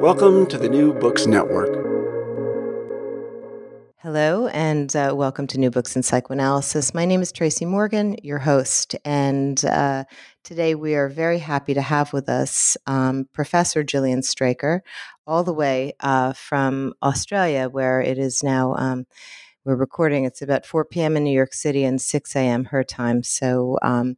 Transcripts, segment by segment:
Welcome to the New Books Network. Hello, and uh, welcome to New Books in Psychoanalysis. My name is Tracy Morgan, your host, and uh, today we are very happy to have with us um, Professor Gillian Straker, all the way uh, from Australia, where it is now. Um, we're recording. It's about 4 p.m. in New York City and 6 a.m. her time. So um,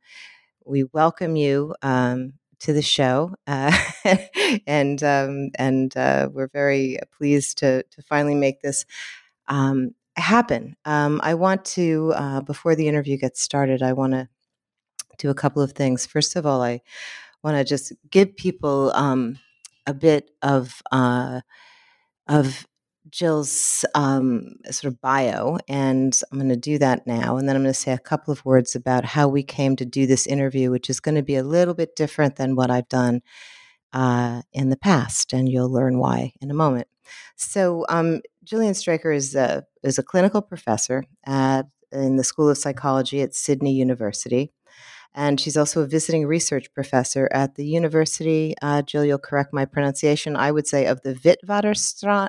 we welcome you um, to the show, uh, and um, and uh, we're very pleased to to finally make this um, happen. Um, I want to uh, before the interview gets started, I want to do a couple of things. First of all, I want to just give people um, a bit of uh, of Jill's um, sort of bio, and I'm going to do that now. And then I'm going to say a couple of words about how we came to do this interview, which is going to be a little bit different than what I've done uh, in the past, and you'll learn why in a moment. So, um, Gillian Straker is a, is a clinical professor at, in the School of Psychology at Sydney University. And she's also a visiting research professor at the University, uh, Jill, you'll correct my pronunciation, I would say, of the Witwatersrand,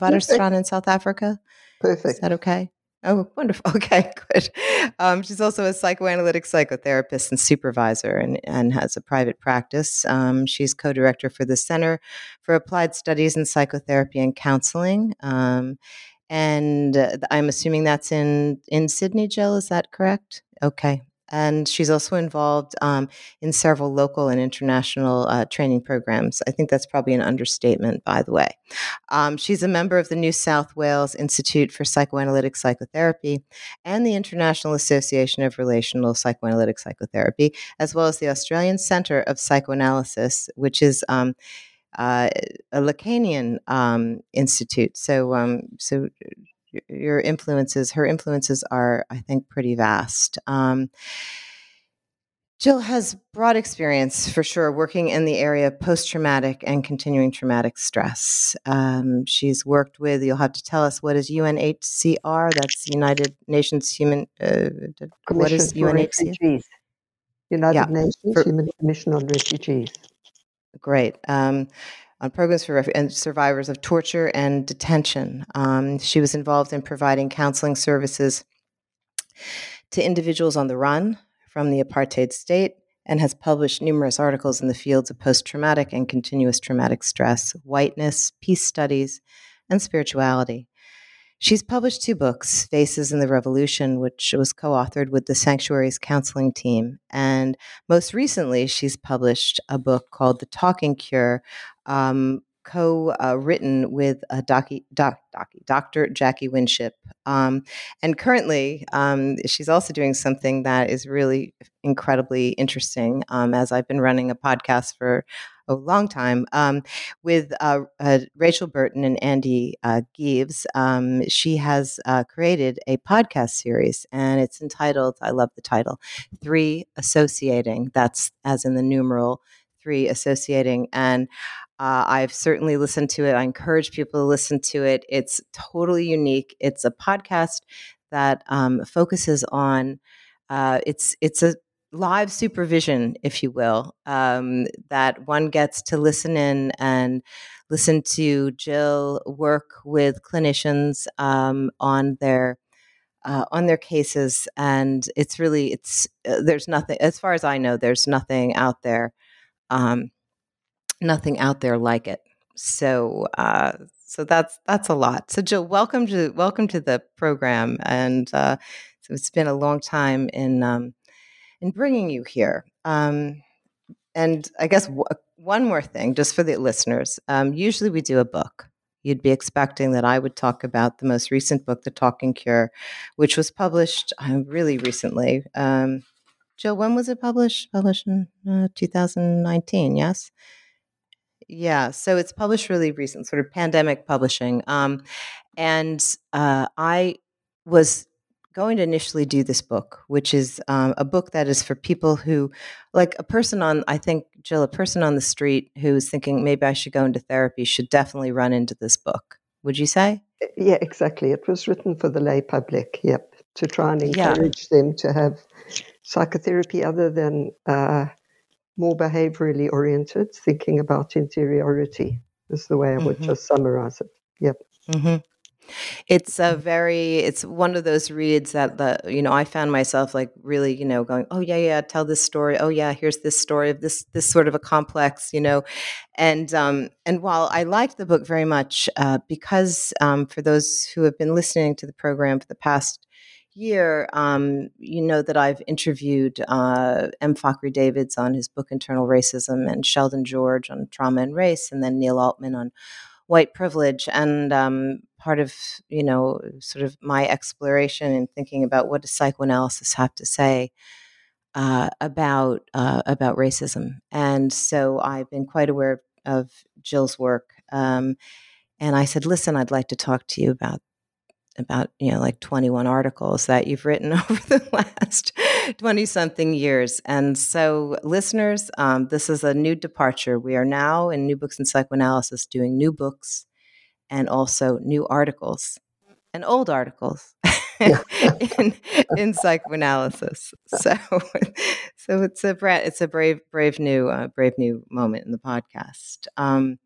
Waterstrand in South Africa. Perfect. Is that okay? Oh, wonderful. Okay, good. Um, she's also a psychoanalytic psychotherapist and supervisor and, and has a private practice. Um, she's co director for the Center for Applied Studies in Psychotherapy and Counseling. Um, and uh, I'm assuming that's in, in Sydney, Jill. Is that correct? Okay, and she's also involved um, in several local and international uh, training programs. I think that's probably an understatement, by the way. Um, she's a member of the New South Wales Institute for Psychoanalytic Psychotherapy and the International Association of Relational Psychoanalytic Psychotherapy, as well as the Australian Centre of Psychoanalysis, which is um, uh, a Lacanian um, institute. So, um, so your influences, her influences are, I think, pretty vast. Um, Jill has broad experience for sure working in the area of post traumatic and continuing traumatic stress. Um, she's worked with, you'll have to tell us, what is UNHCR? That's United Nations Human. Uh, what is UNHCR? Refugees. United Yeah, Nations for- Human Commission on Refugees. Great. Um, on programs for and survivors of torture and detention. Um, she was involved in providing counseling services to individuals on the run from the apartheid state and has published numerous articles in the fields of post traumatic and continuous traumatic stress, whiteness, peace studies, and spirituality. She's published two books, Faces in the Revolution, which was co authored with the Sanctuaries counseling team. And most recently, she's published a book called The Talking Cure, um, co written with a docu- doc, Dr. Jacqui Winship. Um, and currently, um, she's also doing something that is really incredibly interesting, um, as I've been running a podcast for a long time um, with uh, uh, Rachel Burton and Andy uh, Gives. Um, she has uh, created a podcast series, and it's entitled, I love the title, Three Associating. That's as in the numeral three associating. And uh, I've certainly listened to it. I encourage people to listen to it. It's totally unique. It's a podcast that um, focuses on. Uh, it's it's a live supervision, if you will, um, that one gets to listen in and listen to Jill work with clinicians um, on their uh, on their cases, and it's really it's uh, there's nothing as far as I know, there's nothing out there um, nothing out there like it. So, uh, so that's that's a lot. So, Jill, welcome to welcome to the program, and uh, so it's been a long time in um, in bringing you here. Um, and I guess w- one more thing, just for the listeners. Um, usually, we do a book. You'd be expecting that I would talk about the most recent book, The Talking Cure, which was published uh, really recently. Um, Jill, when was it published? Published in uh, 2019, yes? Yeah, so it's published really recent, sort of pandemic publishing. Um, and uh, I was going to initially do this book, which is um, a book that is for people who, like a person on, I think, Jill, a person on the street who is thinking maybe I should go into therapy should definitely run into this book. Would you say? Yeah, exactly. It was written for the lay public, yep, to try and Yeah. encourage them to have psychotherapy other than uh, more behaviorally oriented, thinking about interiority, is the way I would Mhm. just summarize it. Yep. hmm It's a very, it's one of those reads that the, you know, I found myself like really, you know, going, oh yeah, yeah, tell this story. Oh yeah, here's this story of this, this sort of a complex, you know, and um, and while I liked the book very much, uh, because um, for those who have been listening to the program for the past year, um, you know that I've interviewed uh, M. Fakhri Davids on his book Internal Racism and Sheldon George on trauma and race, and then Neil Altman on white privilege and um, part of you know sort of my exploration and thinking about what does psychoanalysis have to say uh, about uh, about racism. And so i've been quite aware of jill's work um, and i said listen i'd like to talk to you about about you know like 21 articles that you've written over the last 20 something years. And so listeners um, this is a new departure. We are now in new books in psychoanalysis doing new books and also new articles and old articles in, in psychoanalysis. So so it's a it's a brave brave new uh, brave new moment in the podcast. Um,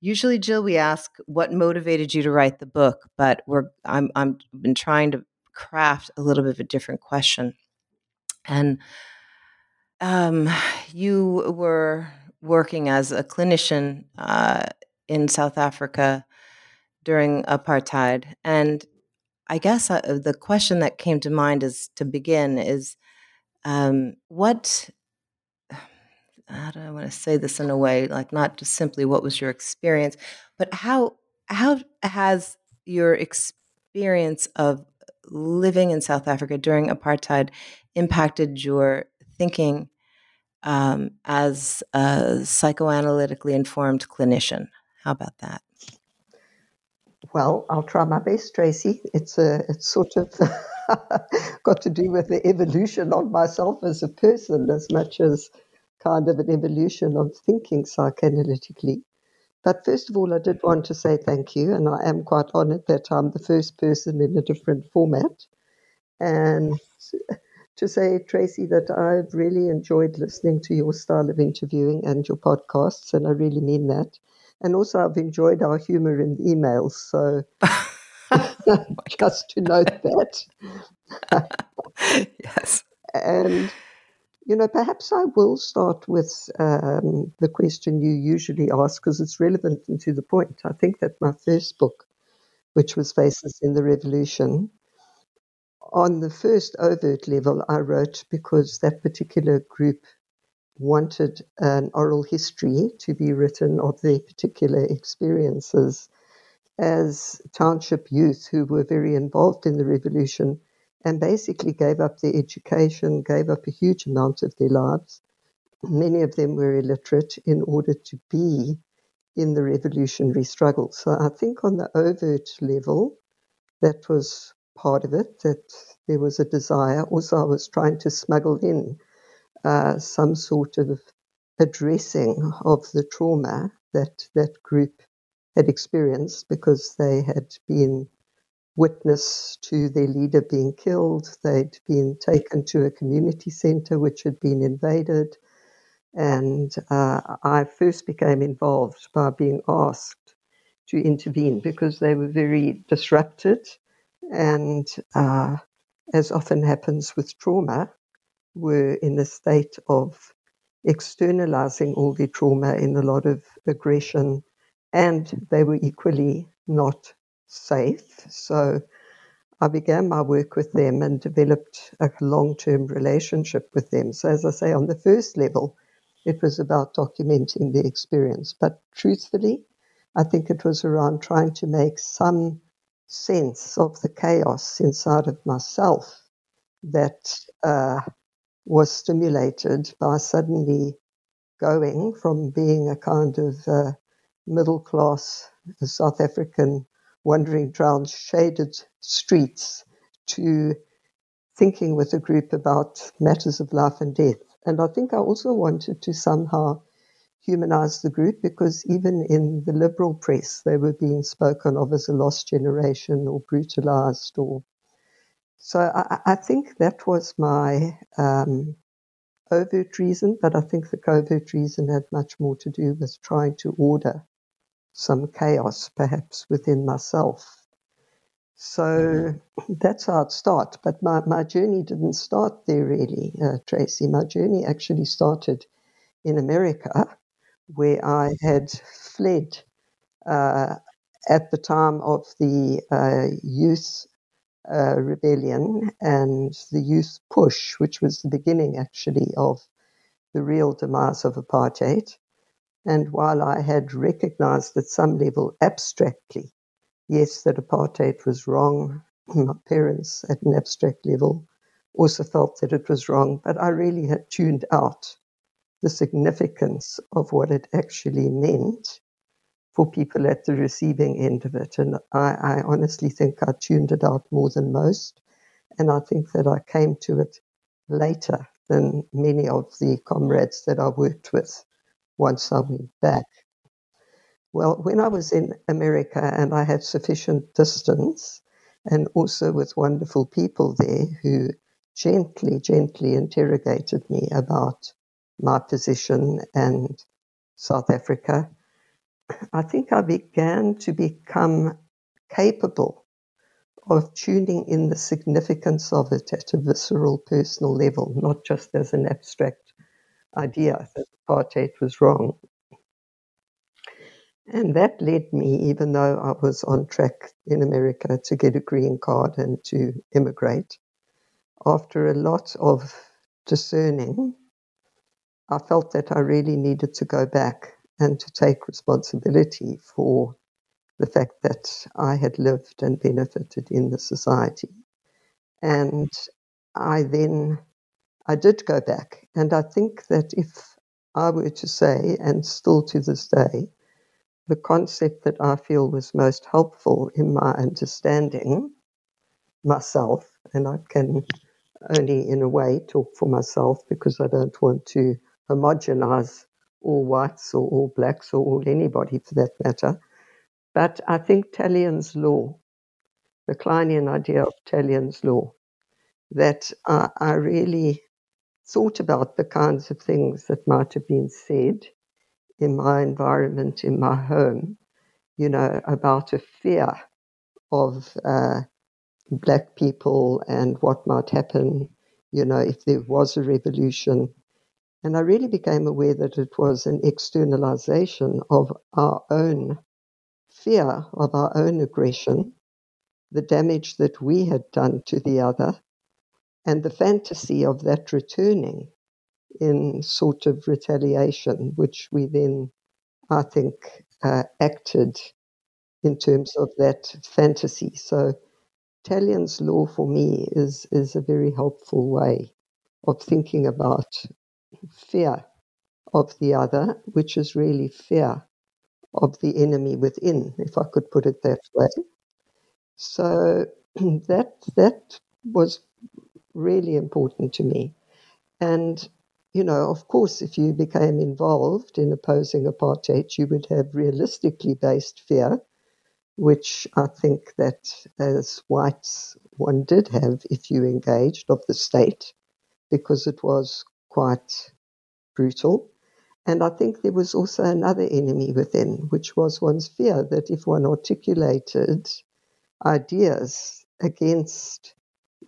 Usually, Jill, we ask what motivated you to write the book, but we're I'm I'm been trying to craft a little bit of a different question. And um, you were working as a clinician uh, in South Africa during apartheid, and I guess uh, the question that came to mind is to begin is um, what I want to say this in a way like not just simply what was your experience, but how how has your experience of living in South Africa during apartheid impacted your thinking um, as a psychoanalytically informed clinician? How about that? Well, I'll try my best, Tracy. It's a it's sort of got to do with the evolution of myself as a person as much as kind of an evolution of thinking psychoanalytically. But first of all, I did want to say thank you, and I am quite honored that I'm the first person in a different format. And to say, Tracy, that I've really enjoyed listening to your style of interviewing and your podcasts, and I really mean that. And also, I've enjoyed our humor in the emails. So, just to note that. yes. And, you know, perhaps I will start with um, the question you usually ask because it's relevant and to the point. I think that my first book, which was Faces in the Revolution, on the first overt level, I wrote because that particular group wanted an oral history to be written of their particular experiences as township youth who were very involved in the revolution and basically gave up their education, gave up a huge amount of their lives. Many of them were illiterate in order to be in the revolutionary struggle. So I think on the overt level, that was part of it, that there was a desire. Also, I was trying to smuggle in uh, some sort of addressing of the trauma that that group had experienced because they had been witness to their leader being killed. They'd been taken to a community center which had been invaded. And uh, I first became involved by being asked to intervene because they were very disrupted. And uh, as often happens with trauma, were in a state of externalizing all their trauma in a lot of aggression, and they were equally not safe. So I began my work with them and developed a long term relationship with them. So, as I say, on the first level, it was about documenting the experience. But truthfully, I think it was around trying to make some sense of the chaos inside of myself that uh, was stimulated by suddenly going from being a kind of uh, middle class South African wandering down shaded streets to thinking with a group about matters of life and death. And I think I also wanted to somehow humanize the group because even in the liberal press, they were being spoken of as a lost generation or brutalized or so I, I think that was my um, overt reason, but I think the covert reason had much more to do with trying to order some chaos, perhaps within myself. So mm-hmm. that's how it started. But my, my journey didn't start there, really, uh, Tracy. My journey actually started in America, where I had fled uh, at the time of the uh, youth uh, rebellion and the youth push, which was the beginning actually of the real demise of apartheid. And while I had recognized at some level abstractly, yes, that apartheid was wrong, my parents at an abstract level also felt that it was wrong, but I really had tuned out the significance of what it actually meant for people at the receiving end of it. And I, I honestly think I tuned it out more than most. And I think that I came to it later than many of the comrades that I worked with once I went back. Well, when I was in America and I had sufficient distance, and also with wonderful people there who gently, gently interrogated me about my position and South Africa, I think I began to become capable of tuning in the significance of it at a visceral, personal level, not just as an abstract idea that apartheid was wrong. And that led me, even though I was on track in America to get a green card and to immigrate, after a lot of discerning, I felt that I really needed to go back and to take responsibility for the fact that I had lived and benefited in the society. And I then, I did go back. And I think that if I were to say, and still to this day, the concept that I feel was most helpful in my understanding myself, and I can only in a way talk for myself because I don't want to homogenize all whites or all blacks or all anybody for that matter. But I think talion's law, the Kleinian idea of talion's law, that I, I really thought about the kinds of things that might have been said in my environment, in my home, you know, about a fear of uh, black people and what might happen, you know, if there was a revolution. And I really became aware that it was an externalization of our own fear, of our own aggression, the damage that we had done to the other, and the fantasy of that returning in sort of retaliation, which we then, I think, uh, acted in terms of that fantasy. So, talion's law for me is, is a very helpful way of thinking about fear of the other, which is really fear of the enemy within, if I could put it that way. So that that was really important to me. And, you know, of course, if you became involved in opposing apartheid, you would have realistically based fear, which I think that as whites one did have if you engaged of the state, because it was quite brutal. And I think there was also another enemy within, which was one's fear that if one articulated ideas against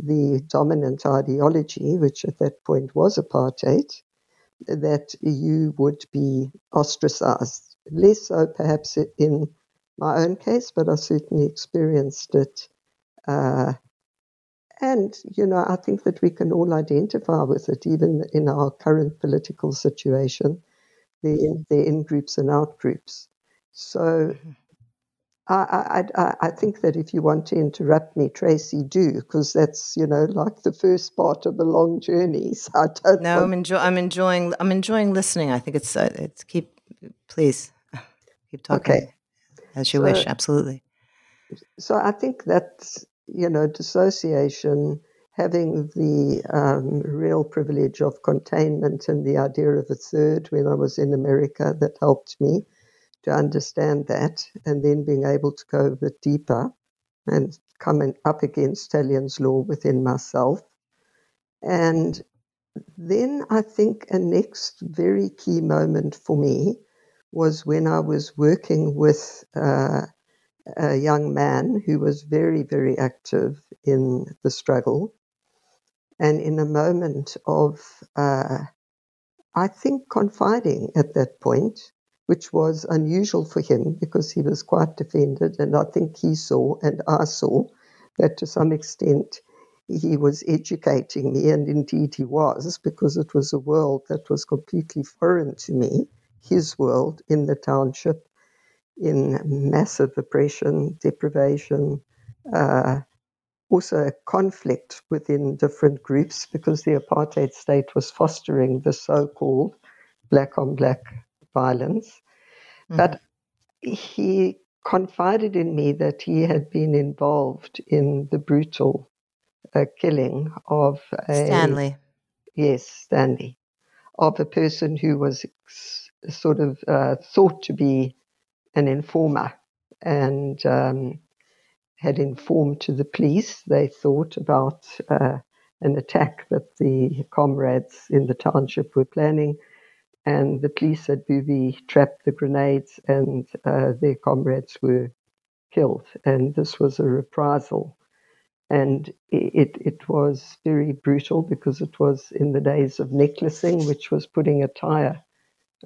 the dominant ideology, which at that point was apartheid, that you would be ostracized. Less so, perhaps, in my own case, but I certainly experienced it. Uh, and, you know, I think that we can all identify with it, even in our current political situation. They're in groups and out groups. So mm-hmm. I, I, I think that if you want to interrupt me, Tracy, do because that's you know like the first part of a long journey. So I don't. No, I'm enjoying. I'm enjoying. I'm enjoying listening. I think it's. Uh, it's keep. Please keep talking. Okay. As you so, wish. Absolutely. So I think that's you know dissociation, having the um, real privilege of containment and the idea of a third when I was in America that helped me to understand that and then being able to go a bit deeper and coming up against talion's law within myself. And then I think a next very key moment for me was when I was working with uh, a young man who was very, very active in the struggle. And in a moment of, uh, I think, confiding at that point, which was unusual for him because he was quite defended. And I think he saw, and I saw, that to some extent he was educating me, and indeed he was, because it was a world that was completely foreign to me, his world in the township, in massive oppression, deprivation, uh, also a conflict within different groups because the apartheid state was fostering the so called black on black violence. Mm-hmm. But he confided in me that he had been involved in the brutal uh, killing of a, Stanley. Yes, Stanley, of a person who was sort of uh, thought to be an informer and um, had informed to the police. They thought about uh, an attack that the comrades in the township were planning and the police had booby trapped the grenades, and uh, their comrades were killed. And this was a reprisal. And it, it was very brutal because it was in the days of necklacing, which was putting a tire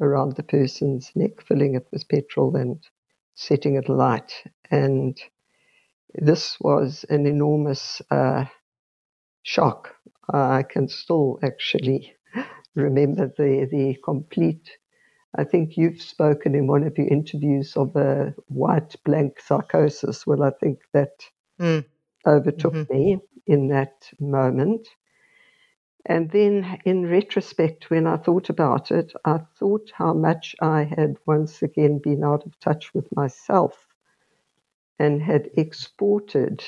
around the person's neck, filling it with petrol, and setting it alight. And this was an enormous uh, shock. I can still actually remember the, the complete. I think you've spoken in one of your interviews of a white blank psychosis. Well, I think that mm. overtook mm-hmm. me in that moment. And then in retrospect, when I thought about it, I thought how much I had once again been out of touch with myself and had exported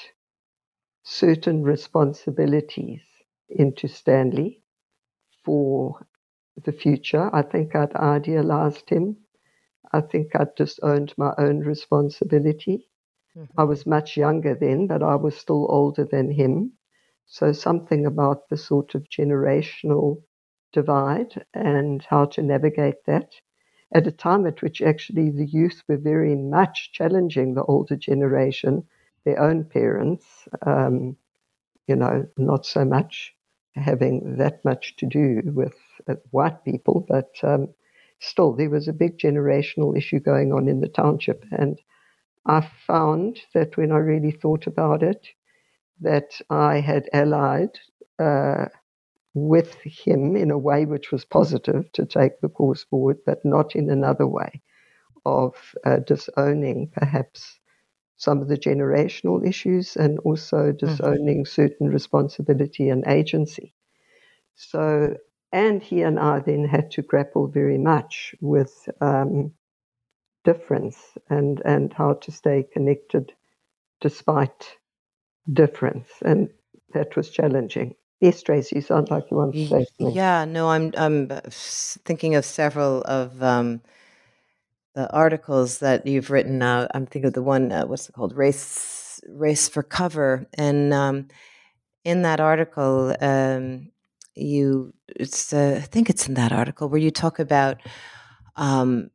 certain responsibilities into Stanley for the future. I think I'd idealized him. I think I'd disowned my own responsibility. Mm-hmm. I was much younger then, but I was still older than him. So, something about the sort of generational divide and how to navigate that at a time at which actually the youth were very much challenging the older generation, their own parents, um, you know, not so much having that much to do with uh, white people, but um, still, there was a big generational issue going on in the township. And I found that when I really thought about it, that I had allied uh, with him in a way which was positive to take the course forward, but not in another way of uh, disowning perhaps some of the generational issues and also disowning mm-hmm. certain responsibility and agency. So, and he and I then had to grapple very much with um, difference and, and how to stay connected despite difference. And that was challenging. Yes, Tracy, you sound like you want to say something. Yeah, no, I'm I'm thinking of several of um, the articles that you've written. Uh, I'm thinking of the one, uh, what's it called, race race for cover, and um, in that article, um, you, it's uh, I think it's in that article where you talk about um,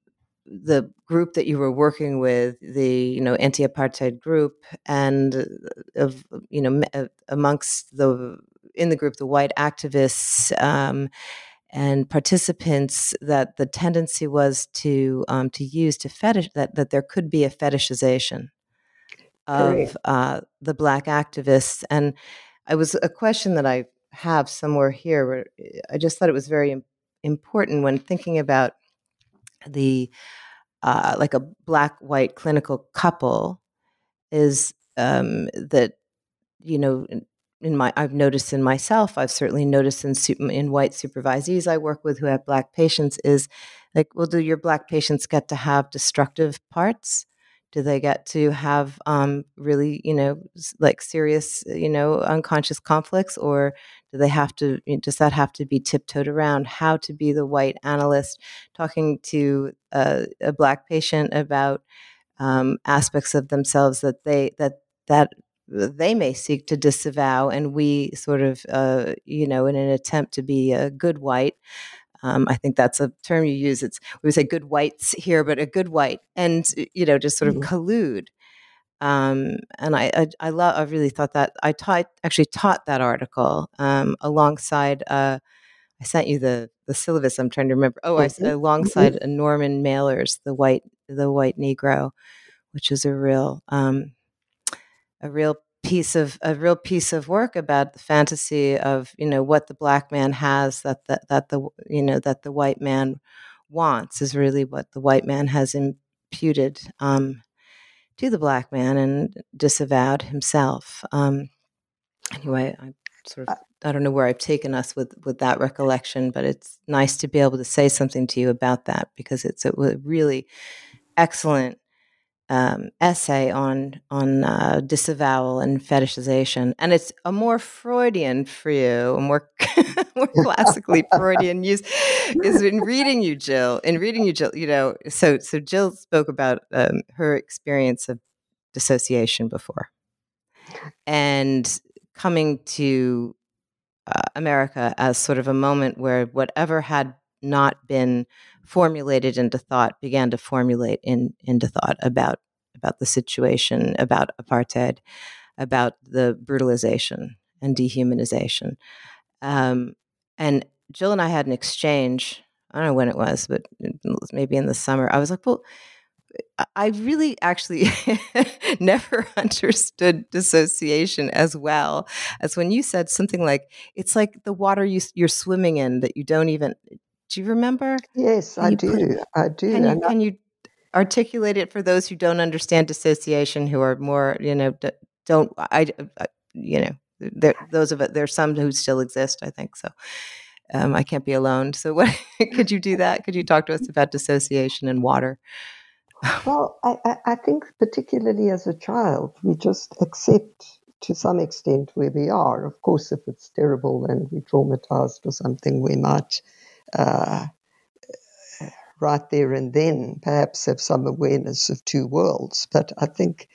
the group that you were working with, the you know anti-apartheid group, and uh, of you know uh, amongst the in the group the white activists. Um, and participants that the tendency was to um, to use to fetish that that there could be a fetishization of uh, the black activists. And it was a question that I have somewhere here where I just thought it was very important when thinking about the uh, like a black white clinical couple is um, that you know in, my I've noticed in myself I've certainly noticed in in white supervisees I work with who have black patients is like well do your black patients get to have destructive parts? Do they get to have um, really you know like serious you know unconscious conflicts or do they have to does that have to be tiptoed around? How to be the white analyst? Talking to a, a black patient about um, aspects of themselves that they that that they may seek to disavow and we sort of uh, you know in an attempt to be a good white um, I think that's a term you use. It's we would say good whites here, but a good white, and you know, just sort mm-hmm. of collude. Um, and I, I, I love. I really thought that I taught actually taught that article um, alongside. Uh, I sent you the the syllabus. I'm trying to remember. Oh, I mm-hmm. alongside mm-hmm. Norman Mailer's the white the white Negro, which is a real um, a real piece of a real piece of work about the fantasy of you know what the black man has that the, that the you know that the white man wants is really what the white man has imputed um, to the black man and disavowed himself. Um, anyway, I sort of I don't know where I've taken us with with that recollection, but it's nice to be able to say something to you about that because it's a really excellent um, essay on on uh, disavowal and fetishization, and it's a more Freudian for you, a more more classically Freudian use is in reading you, Jill. In reading you, Jill, you know, so so Jill spoke about um, her experience of dissociation before, and coming to uh, America as sort of a moment where whatever had not been formulated into thought began to formulate in, into thought about about the situation, about apartheid, about the brutalization and dehumanization. Um, and Jill and I had an exchange. I don't know when it was, but it was maybe in the summer. I was like, well, I really actually never understood dissociation as well as when you said something like, it's like the water you, are swimming in that you don't even do you remember? Yes, I do. Put, I do. Can you, can you articulate it for those who don't understand dissociation, who are more, you know, don't I, I you know, there, those of it. There's some who still exist. I think so. Um, I can't be alone. So, what could you do that? Could you talk to us about dissociation and water? well, I, I think particularly as a child, we just accept to some extent where we are. Of course, if it's terrible and we're traumatized or something, we might uh, right there and then perhaps have some awareness of two worlds. But I think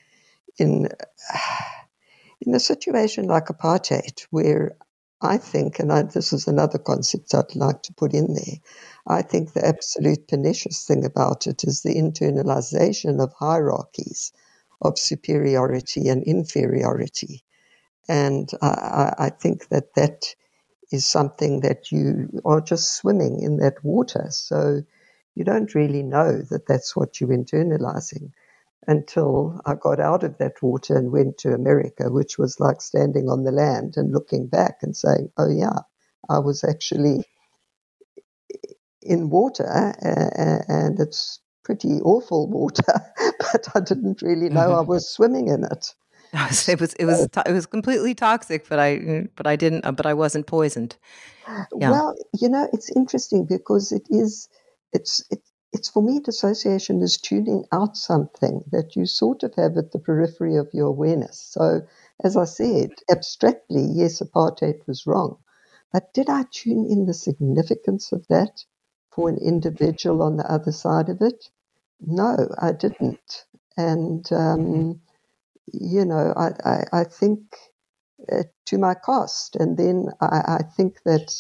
in in a situation like apartheid, where I think, and I, this is another concept I'd like to put in there, I think the absolute pernicious thing about it is the internalization of hierarchies of superiority and inferiority. And I, I think that that is something that you are just swimming in that water. So you don't really know that that's what you're internalizing until I got out of that water and went to America, which was like standing on the land and looking back and saying, oh, yeah, I was actually in water and it's pretty awful water, but I didn't really know I mm-hmm. was swimming in it. it was it was it was completely toxic, but I but I didn't but I wasn't poisoned. Yeah. Well, you know, it's interesting because it is it's it, it's for me dissociation is tuning out something that you sort of have at the periphery of your awareness. So as I said, abstractly, yes, apartheid was wrong. But did I tune in the significance of that for an individual on the other side of it? No, I didn't. And um, you know, I, I, I think uh, to my cost. And then I, I, think that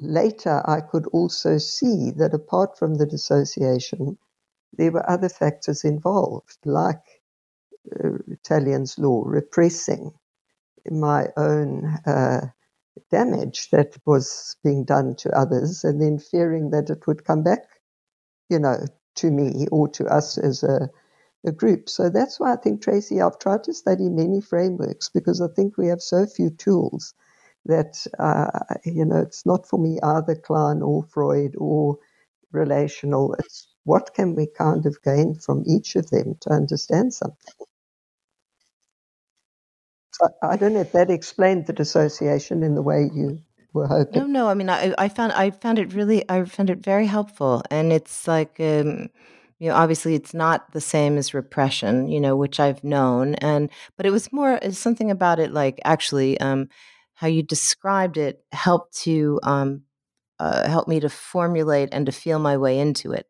later I could also see that apart from the dissociation, there were other factors involved, like uh, talion's law repressing my own uh, damage that was being done to others, and then fearing that it would come back, you know, to me or to us as a, a group. So that's why I think, Tracy, I've tried to study many frameworks because I think we have so few tools that, uh, you know, it's not for me either Klein or Freud or relational. It's what can we kind of gain from each of them to understand something. So I don't know if that explained the dissociation in the way you were hoping. No, no. I mean, I, I found I found it really I found it very helpful, and it's like um, you know, obviously it's not the same as repression, you know, which I've known, and but it was more it's something about it, like actually, um, how you described it helped to um, uh, help me to formulate and to feel my way into it,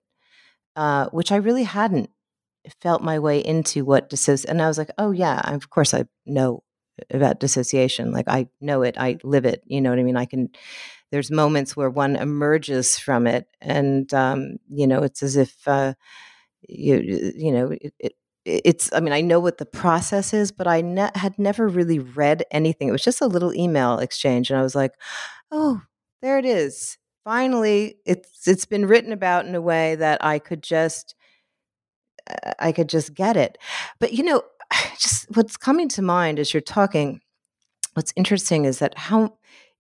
uh, which I really hadn't felt my way into what dissociation. And I was like, oh yeah, of course I know about dissociation. Like I know it, I live it. You know what I mean? I can. There's moments where one emerges from it, and um, you know, it's as if uh, you you know it, it, it's. I mean, I know what the process is, but I ne- had never really read anything. It was just a little email exchange, and I was like, oh, there it is. Finally, it's it's been written about in a way that I could just I could just get it. But you know, just what's coming to mind as you're talking, what's interesting is that how,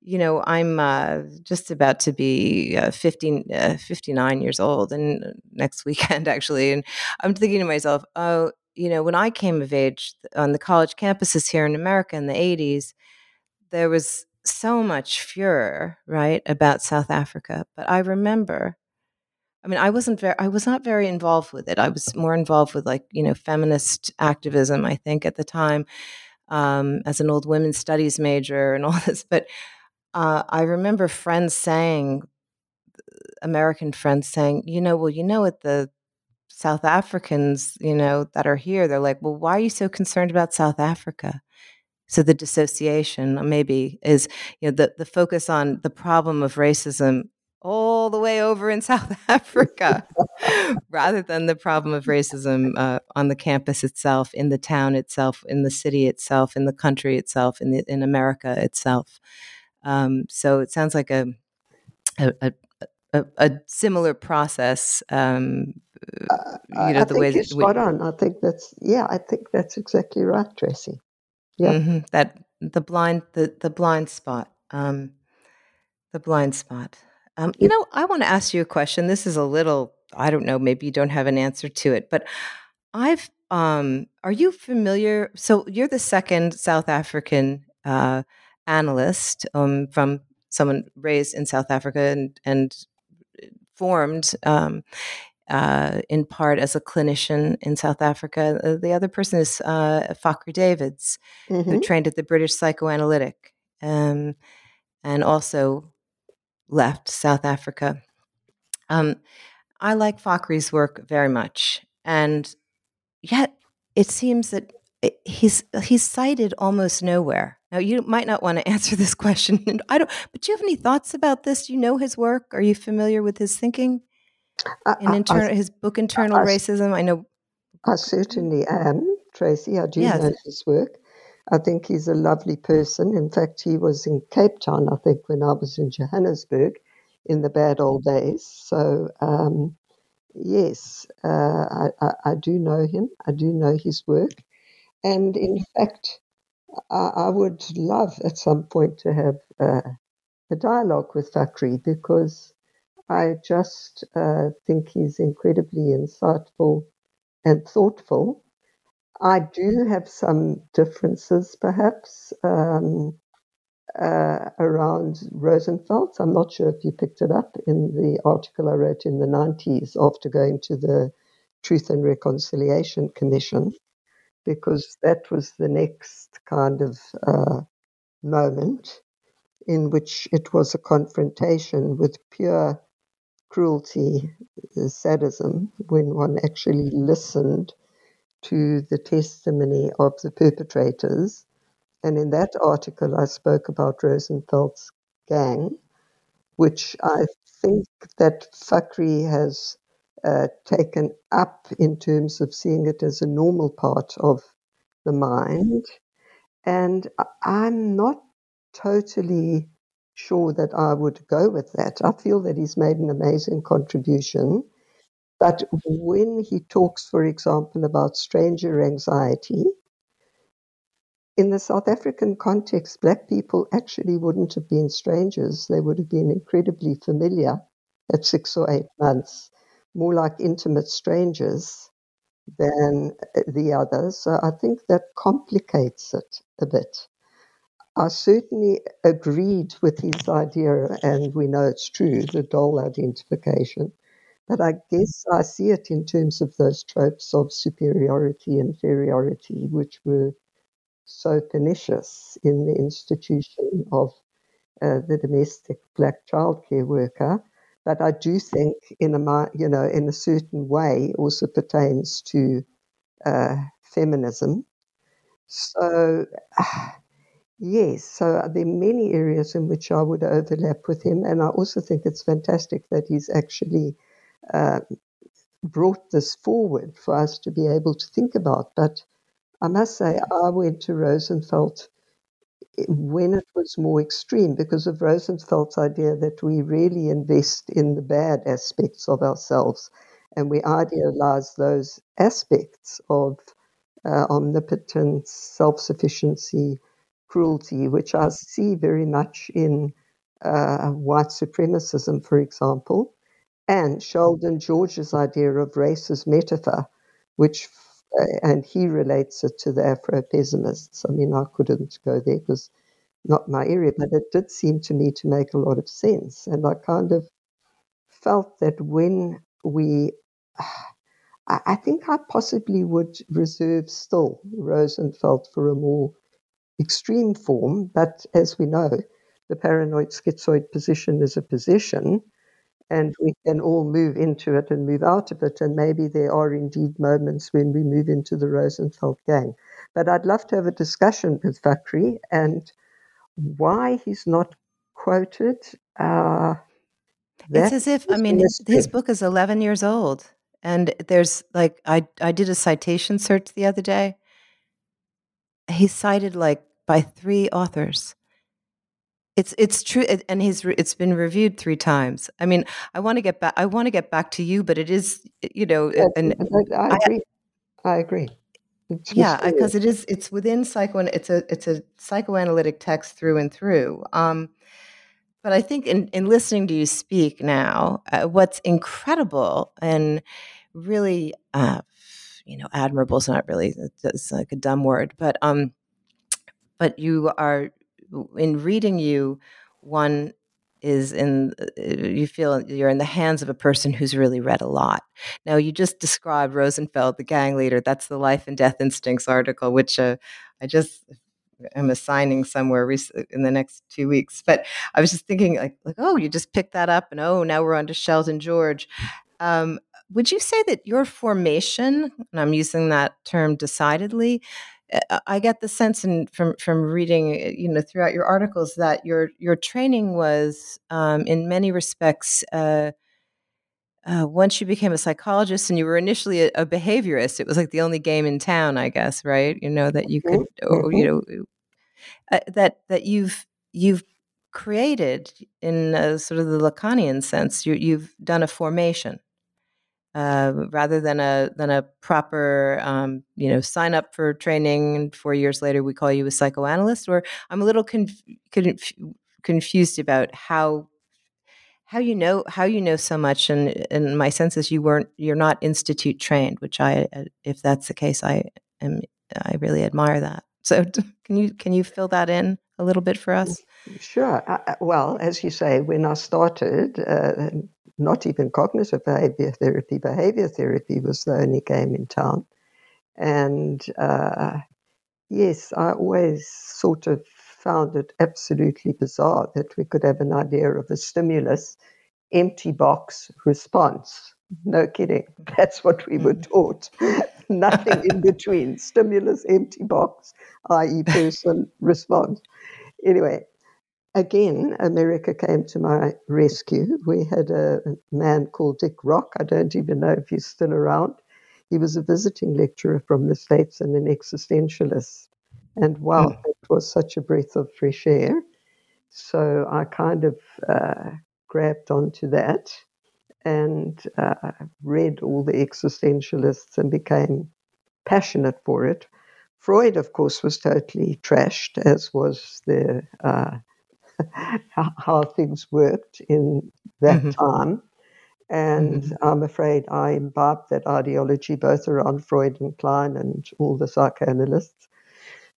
you know, I'm uh, just about to be uh, 15, uh, 59 years old and uh, next weekend actually. And I'm thinking to myself, oh, you know, when I came of age on the college campuses here in America in the 80s, there was so much furor, right, about South Africa. But I remember I mean, I wasn't very, I was not very involved with it. I was more involved with like, you know, feminist activism, I think, at the time, um, as an old women's studies major and all this. But uh, I remember friends saying, American friends saying, you know, well, you know what the South Africans, you know, that are here, they're like, well, why are you so concerned about South Africa? So the dissociation maybe is, you know, the, the focus on the problem of racism all the way over in South Africa rather than the problem of racism uh, on the campus itself, in the town itself, in the city itself, in the country itself, in, the, in America itself. Um, so it sounds like a, a, a, a similar process. Um, uh, you know, I the way you're spot we, on. I think that's yeah. I think that's exactly right, Tracy. Yeah, mm-hmm, that the blind the the blind spot. Um, the blind spot. Um, you know, I want to ask you a question. This is a little, I don't know, maybe you don't have an answer to it, but I've, um, are you familiar? So you're the second South African uh, analyst um, from someone raised in South Africa and, and formed um, uh, in part as a clinician in South Africa. Uh, the other person is uh, Fakhri Davids, mm-hmm. who trained at the British Psychoanalytic um, and also left South Africa. Um, I like Fakhri's work very much, and yet it seems that he's he's cited almost nowhere. Now, you might not want to answer this question, and I don't. But do you have any thoughts about this? Do you know his work? Are you familiar with his thinking? In inter- his book, Internal I, Racism. I know. I certainly am, Tracy. I do yes. know his work. I think he's a lovely person. In fact, he was in Cape Town, I think, when I was in Johannesburg in the bad old days. So, um, yes, uh, I, I, I, do know him. I do know his work. And in fact, I, I would love at some point to have uh, a dialogue with Fakhri because I just uh, think he's incredibly insightful and thoughtful. I do have some differences, perhaps, um, uh, around Rosenfeld. I'm not sure if you picked it up in the article I wrote in the 90s after going to the Truth and Reconciliation Commission, because that was the next kind of uh, moment in which it was a confrontation with pure cruelty, uh, sadism, when one actually listened to the testimony of the perpetrators. And in that article, I spoke about Rosenfeld's gang, which I think that Fakhri has uh, taken up in terms of seeing it as a normal part of the mind. And I'm not totally sure that I would go with that. I feel that he's made an amazing contribution. But when he talks, for example, about stranger anxiety, in the South African context, black people actually wouldn't have been strangers. They would have been incredibly familiar at six or eight months, more like intimate strangers than the others. So I think that complicates it a bit. I certainly agreed with his idea, and we know it's true, the doll identification. But I guess I see it in terms of those tropes of superiority, inferiority, which were so pernicious in the institution of uh, the domestic black childcare worker. But I do think, in a you know, in a certain way, also pertains to uh, feminism. So. Yes, so there are many areas in which I would overlap with him, and I also think it's fantastic that he's actually uh, brought this forward for us to be able to think about. But I must say, I went to Rosenfeld when it was more extreme because of Rosenfeld's idea that we really invest in the bad aspects of ourselves and we idealize those aspects of uh, omnipotence, self sufficiency cruelty, which I see very much in uh, white supremacism, for example, and Sheldon George's idea of race as metaphor, which and he relates it to the Afro pessimists. I mean, I couldn't go there because not my area, but it did seem to me to make a lot of sense. And I kind of felt that when we, I think I possibly would reserve still Rosenfeld for a more extreme form, but as we know, the paranoid schizoid position is a position, and we can all move into it and move out of it. And maybe there are indeed moments when we move into the Rosenfeld gang. But I'd love to have a discussion with Fakhri and why he's not quoted. Uh, it's as if, I mean, his book is 11 years old. And there's like, I, I did a citation search the other day he's cited like by three authors. It's it's true, and he's it's been reviewed three times. I mean, I want to get back. I want to get back to you, but it is you know, and I agree. I, I agree. It's yeah, because it is. It's within psycho. It's a it's a psychoanalytic text through and through. Um, but I think in in listening to you speak now, uh, what's incredible and really uh, you know, admirable is not really it's like a dumb word, but um, but you are in reading you, one is in uh, you feel you're in the hands of a person who's really read a lot. Now you just described Rosenfeld, the gang leader. That's the Life and Death Instincts article, which uh, I just am assigning somewhere in the next two weeks. But I was just thinking, like, like, oh, you just picked that up, and oh, now we're on to Sheldon George. Um, would you say that your formation, and I'm using that term decidedly, uh, I get the sense in, from from reading, eh, you know, throughout your articles that your your training was, um, in many respects, uh, uh, once you became a psychologist and you were initially a, a, behaviorist, it was like the only game in town, I guess, right? You know that you could, mm-hmm. oh, you know, uh, that that you've you've created in a, sort of the Lacanian sense. You, you've done a formation uh, rather than a than a proper um, you know sign up for training and four years later we call you a psychoanalyst or i'm a little conf- conf- confused about how how you know how you know so much and and my sense is you weren't you're not institute trained which i uh, if that's the case i am i really admire that. So can you can you fill that in a little bit for us? sure uh, well as you say when i started uh, not even cognitive behavior therapy. Behavior therapy was the only game in town. And uh, yes, I always sort of found it absolutely bizarre that we could have an idea of a stimulus, empty box response. No kidding. That's what we were mm. taught. Nothing in between. Stimulus, empty box, i.e., person, response. Anyway, again, America came to my rescue. We had a man called Dick Rock. I don't even know if he's still around. He was a visiting lecturer from the States and an existentialist. And wow, mm. it was such a breath of fresh air. So I kind of uh, grabbed onto that and uh, read all the existentialists and became passionate for it. Freud, of course, was totally trashed, as was the uh, how things worked in that mm-hmm. time. And mm-hmm. I'm afraid I imbibed that ideology both around Freud and Klein and all the psychoanalysts.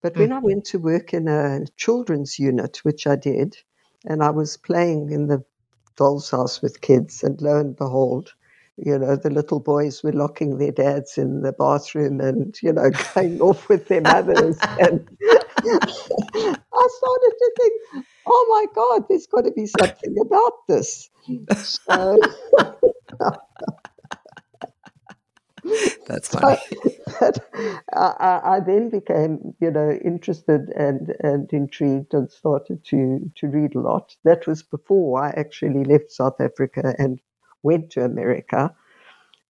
But mm-hmm. when I went to work in a children's unit, which I did, and I was playing in the doll's house with kids, and lo and behold, you know, the little boys were locking their dads in the bathroom and, you know, going off with their mothers. and I started to think, oh my God, there's got to be something about this. So, That's funny. So, I, I, then became, you know, interested and, and intrigued and started to, to read a lot. That was before I actually left South Africa and went to America.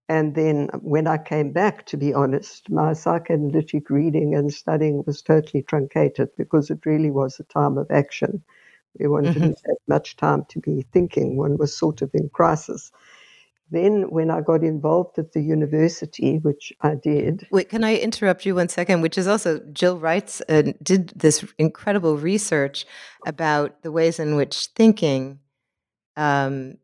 And then when I came back, to be honest, my psychoanalytic reading and studying was totally truncated because it really was a time of action. One mm-hmm. didn't have much time to be thinking. One was sort of in crisis. Then, when I got involved at the university, which I did. Wait, can I interrupt you one second? Which is also Jill writes and uh, did this incredible research about the ways in which thinking um,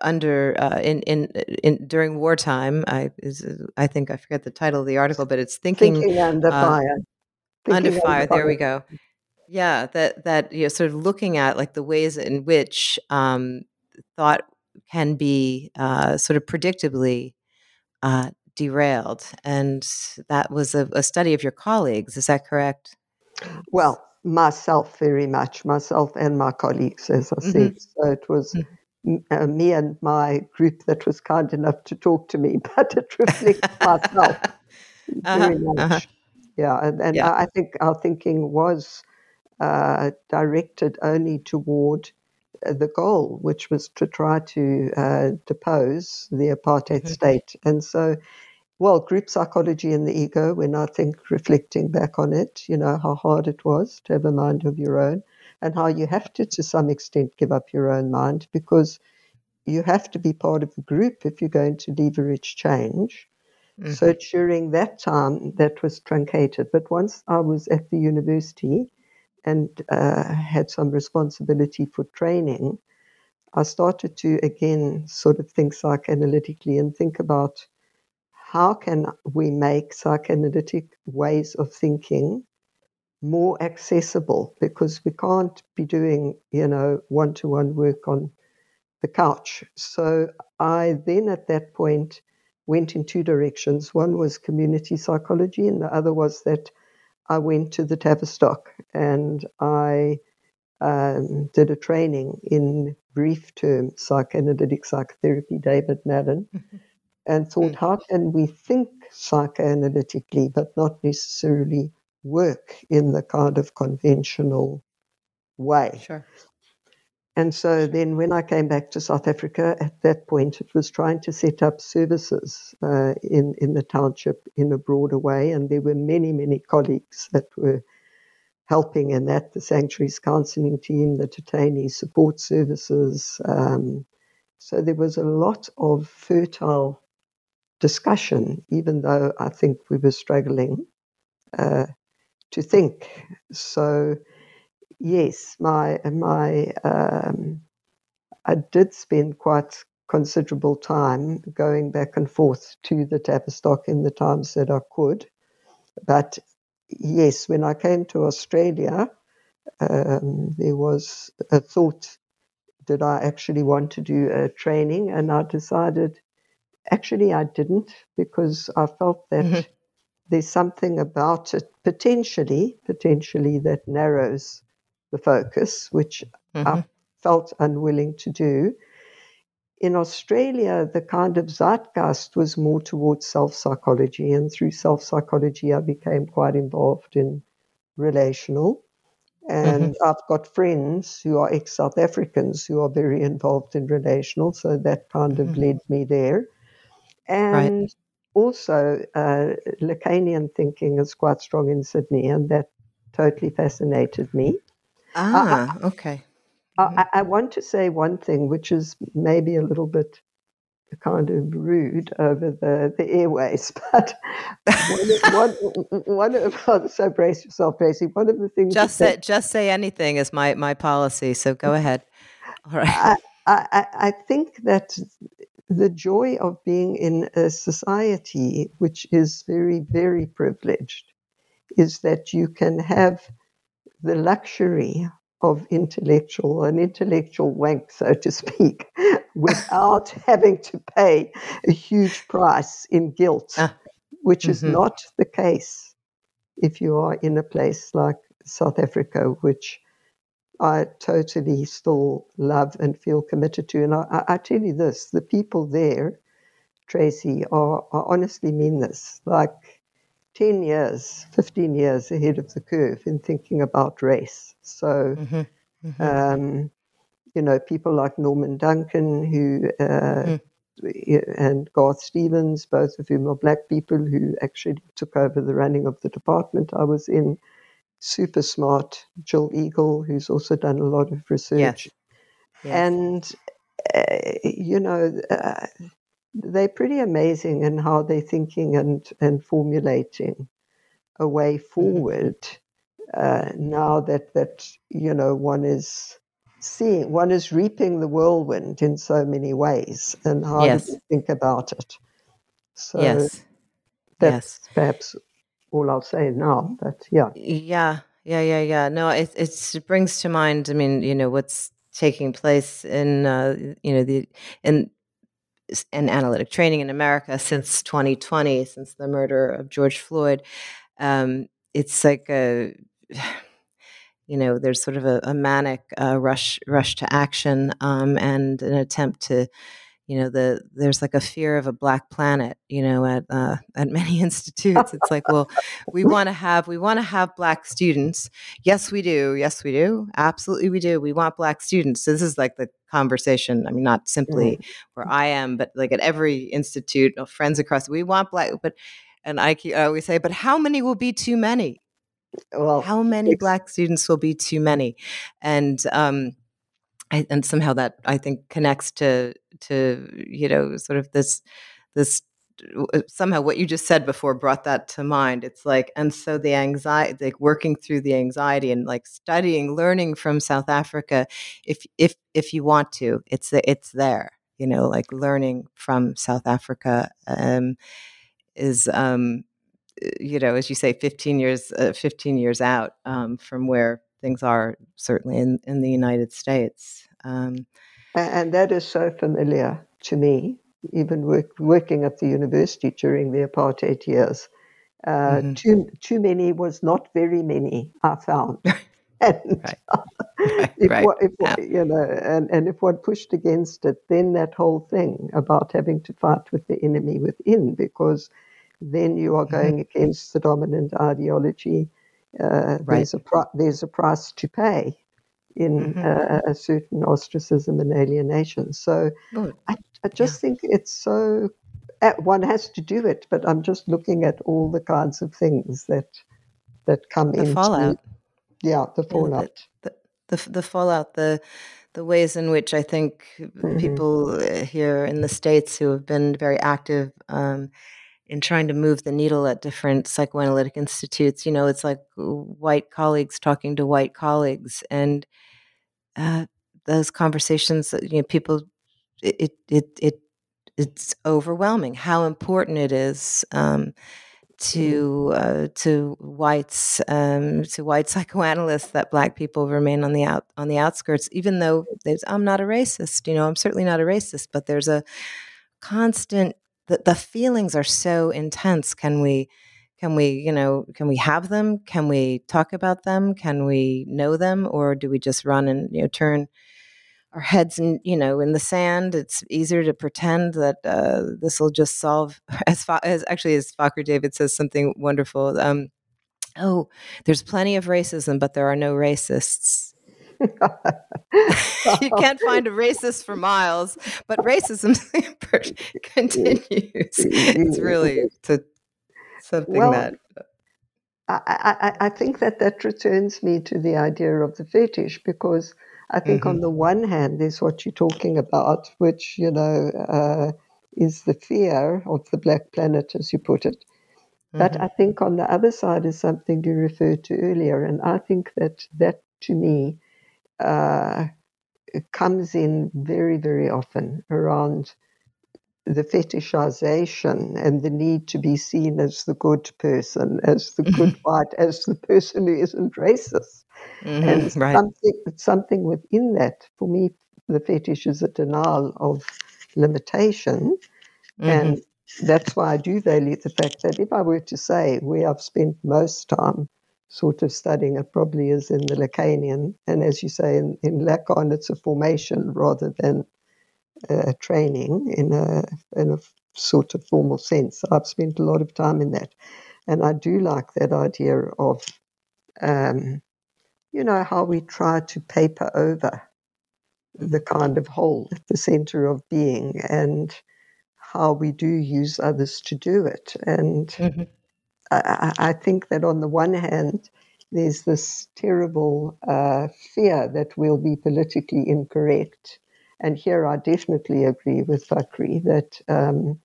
under uh, in, in in during wartime. I is I think I forget the title of the article, but it's thinking, thinking under uh, fire. Thinking under fire. Under there we go. Yeah, that that you know, sort of looking at like the ways in which um, thought can be uh, sort of predictably uh, derailed, and that was a, a study of your colleagues. Is that correct? Well, myself very much, myself and my colleagues, as I mm-hmm. said. So it was mm-hmm uh, me and my group that was kind enough to talk to me, but it reflects myself uh-huh, very much. Uh-huh. Yeah, and, and yeah. I think our thinking was uh, directed only toward uh, the goal, which was to try to uh, depose the apartheid mm-hmm. state. And so, well, group psychology and the ego, when I think reflecting back on it, you know, how hard it was to have a mind of your own and how you have to, to some extent, give up your own mind because you have to be part of a group if you're going to leverage change. Mm-hmm. So during that time, that was truncated. But once I was at the university and uh, had some responsibility for training, I started to again sort of think psychoanalytically and think about how can we make psychoanalytic ways of thinking more accessible because we can't be doing, you know, one to one work on the couch. So I then at that point went in two directions. One was community psychology, and the other was that I went to the Tavistock and I um, did a training in brief term psychoanalytic psychotherapy, David Malan, and thought, mm. how can we think psychoanalytically but not necessarily work in the kind of conventional way. Sure. And so then when I came back to South Africa, at that point, it was trying to set up services uh, in, in the township in a broader way. And there were many, many colleagues that were helping in that the sanctuaries counseling team, the detainee support services. Um, so there was a lot of fertile discussion, even though I think we were struggling uh, to think. So, yes, my my um, I did spend quite considerable time going back and forth to the Tavistock in the times that I could. But yes, when I came to Australia, um, there was a thought did I actually want to do a training, and I decided actually I didn't because I felt that. Mm-hmm there's something about it potentially, potentially that narrows the focus, which mm-hmm. I felt unwilling to do. In Australia, the kind of zeitgeist was more towards self psychology, and through self psychology, I became quite involved in relational. And mm-hmm. I've got friends who are ex South Africans who are very involved in relational, so that kind of mm-hmm. led me there. And right also, uh, Lacanian thinking is quite strong in Sydney, and that totally fascinated me. Ah, uh, okay. I, I, want to say one thing, which is maybe a little bit kind of rude over the, the airways, but one, one, one of oh, so brace yourself, Tracy. One of the things just say that, just say anything is my my policy. So go ahead. All right. I, I, I think that the joy of being in a society which is very very privileged is that you can have the luxury of intellectual, an intellectual wank, so to speak, without having to pay a huge price in guilt, ah. which mm-hmm. is not the case if you are in a place like South Africa, which I totally still love and feel committed to. And I, I tell you this the people there, Tracy, are, are honestly mean this. Like, 10 years, 15 years ahead of the curve in thinking about race. So, mm-hmm. Mm-hmm. Um, you know, people like Norman Duncan, who uh, mm. and Garth Stevens, both of whom are black people who actually took over the running of the department I was in. Super smart, Jill Eagle, who's also done a lot of research. Yes. Yes. And, uh, you know, uh, they're pretty amazing in how they're thinking and, and formulating a way mm-hmm. forward uh, now that, that, you know, one is seeing, one is reaping the whirlwind in so many ways. And how yes. do you think about it? So yes. that's yes. perhaps all I'll say now, but yeah. Yeah, yeah, yeah, yeah. No, it, it brings to mind, I mean, you know, what's taking place in, uh, you know, the, in, and analytic training in America since 2020, since the murder of George Floyd. Um, it's like a, you know, there's sort of a, a manic uh, rush rush to action um, and an attempt to you know the there's like a fear of a black planet you know at uh, at many institutes. It's like well we want to have we want to have black students. Yes we do. Yes we do. Absolutely we do. We want black students. So this is like the conversation. I mean not simply mm. where i am but like at every institute you friends across we want black but and i, I always say but how many will be too many? Well how many black students will be too many? And um I, and somehow that I think connects to to you know sort of this this uh, somehow what you just said before brought that to mind. It's like and so the anxiety like working through the anxiety and like studying learning from south africa if if if you want to it's it's there you know like learning from south africa um is um you know as you say 15 years uh, 15 years out um from where things are certainly in, in the United States. Um, and that is so familiar to me, even work, working at the university during the apartheid years. Uh, mm-hmm. Too too many was not very many. I found. and right. right, if, right. if yeah. you know, and, and if one pushed against it, then that whole thing about having to fight with the enemy within, because then you are mm-hmm. going mm-hmm. against the dominant ideology uh, right. there's a pro- there's a price to pay in mm-hmm. uh, a certain ostracism and alienation. So I, I, just yeah. think it's so uh, one has to do it, but I'm just looking at all the kinds of things that that come the into fallout. Yeah, the fallout. Yeah, the, the, the, the fallout. The the ways in which I think mm-hmm. people uh, here in the states who have been very active um, in trying to move the needle at different psychoanalytic institutes. You know, it's like white colleagues talking to white colleagues, and uh, those conversations. You know, people, it it it it's overwhelming how important it is. Um, to uh, to whites um, to white psychoanalysts that black people remain on the out on the outskirts, even though I'm not a racist. You know, I'm certainly not a racist, but there's a constant the, the feelings are so intense. Can we can we you know can we have them? Can we talk about them? Can we know them? Or do we just run and you know turn our heads in you know in the sand? It's easier to pretend that uh, this will just solve as, as actually as Fakhri David says something wonderful um, oh there's plenty of racism but there are no racists you can't find a racist for miles, but racism continues. It's really to something well, that. I, I, I think that that returns me to the idea of the fetish because I think Mm-hmm. on the one hand, there's what you're talking about, which, you know, uh, is the fear of the black planet, as you put it. But Mm-hmm. I think on the other side is something you referred to earlier, and I think that that to me uh, it comes in very, very often around the fetishization and the need to be seen as the good person, as the good white, as the person who isn't racist. And Mhm, right. something, something within that, for me, the fetish is a denial of limitation. Mm-hmm. And that's why I do value the fact that if I were to say where I've spent most time sort of studying it probably is in the Lacanian. And as you say, in, in Lacan, it's a formation rather than a training in a, in a sort of formal sense. I've spent a lot of time in that. And I do like that idea of, um, you know, how we try to paper over the kind of whole at the center of being and how we do use others to do it. And Mhm. I, I think that on the one hand, there's this terrible uh, fear that we'll be politically incorrect. And here I definitely agree with Fakhri that um,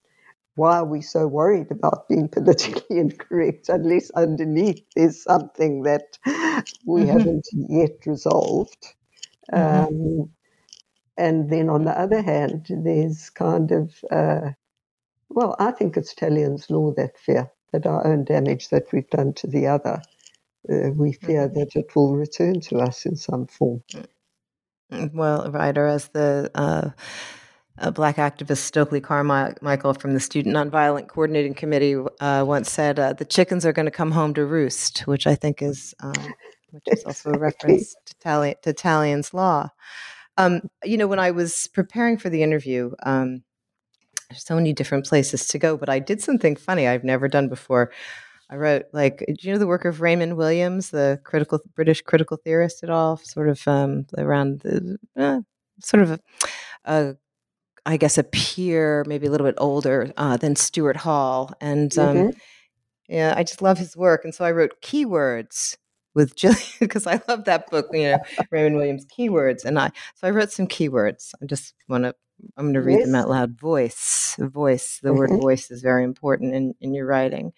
why are we so worried about being politically incorrect unless underneath there's something that we haven't yet resolved? Um, and then on the other hand, there's kind of, uh, well, I think it's talion's law that fear that our own damage that we've done to the other, uh, we fear that it will return to us in some form. Mm, Well, right, or as the uh, uh, black activist Stokely Carmichael from the Student Nonviolent Coordinating Committee uh, once said, uh, "The chickens are going to come home to roost," which I think is, um, which is also a reference to, Tali- to talion's law. Um, you know, when I was preparing for the interview, um, there's so many different places to go, but I did something funny I've never done before. I wrote like, do you know the work of Raymond Williams, the critical British critical theorist at all? Sort of um, around the uh, sort of a, a, I guess a peer, maybe a little bit older uh, than Stuart Hall, and um, Mhm. yeah, I just love his work. And so I wrote keywords with Jillian because I love that book, you know, Raymond Williams keywords. And I so I wrote some keywords. I just want to I'm going to read them out loud. Voice, voice. The word Mhm. voice is very important in in your writing.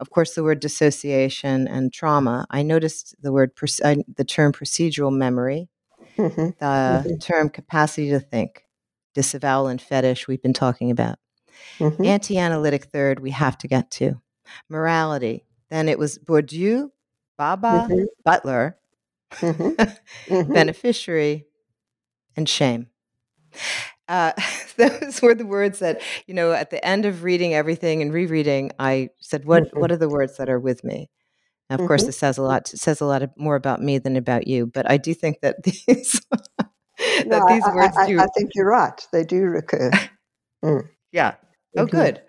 Of course, the word dissociation and trauma. I noticed the word the term procedural memory, Mhm. the term capacity to think, disavowal and fetish. We've been talking about Mhm. anti-analytic third we have to get to morality then it was bourdieu Bhabha Mhm. butler Mhm. Mhm. beneficiary and shame uh, those were the words that you know at the end of reading everything and rereading i said what Mhm. what are the words that are with me and of course Mhm. this says a lot says a lot more about me than about you but i do think that these that I- these I, words I, do I think you're right. They do recur. Mm. Yeah. Oh, Mhm. good.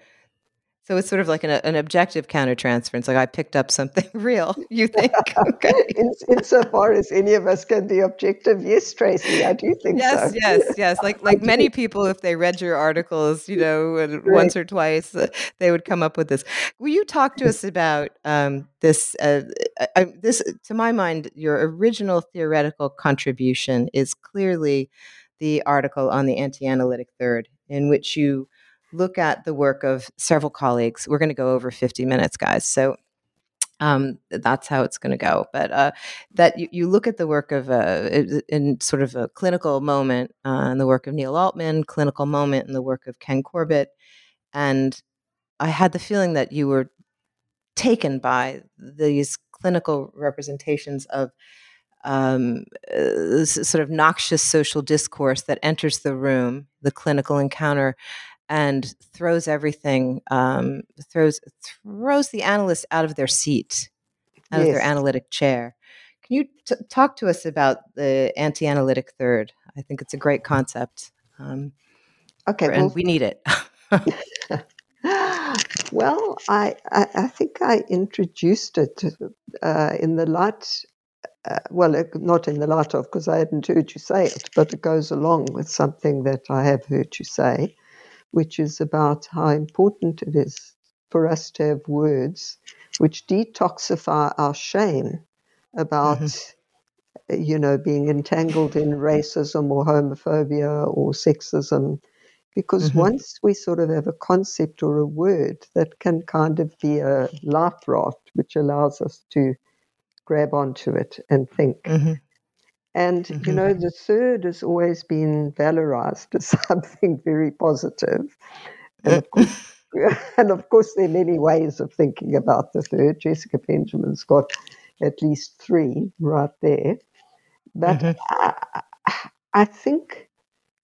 So it's sort of like an, an objective countertransference. Like I picked up something real. You think? Okay. In, insofar as any of us can be objective, yes, Tracy, I do think Yes, so. yes, yes. Like like many people, if they read your articles, you know, and once or twice, uh, they would come up with this. Will you talk to us about um, this? Uh, uh, uh, this, to my mind, your original theoretical contribution is clearly the article on the anti-analytic third, in which you look at the work of several colleagues. We're going to go over fifty minutes, guys. So um, that's how it's going to go. But uh, that you, you look at the work of uh, in- sort of a clinical moment uh, the work of Neil Altman, clinical moment in the work of Ken Corbett, and I had the feeling that you were taken by these clinical representations of um, uh, sort of noxious social discourse that enters the room, the clinical encounter, and throws everything, um, throws throws the analyst out of their seat, out of their analytic chair. Can you t- talk to us about the anti-analytic third? I think it's a great concept, um, Okay, and well, we need it. well, I, I, I think I introduced it uh, in the light, uh, well, not in the light of, because I hadn't heard you say it, but it goes along with something that I have heard you say, which is about how important it is for us to have words which detoxify our shame about you know, being entangled in racism or homophobia or sexism. Because Mhm. once we sort of have a concept or a word that can kind of be a life raft, which allows us to grab onto it and think. Mhm. And, you Mhm. know, the third has always been valorized as something very positive. And of course, and of course, there are many ways of thinking about the third. Jessica Benjamin's got at least three right there. But Mhm. I, I think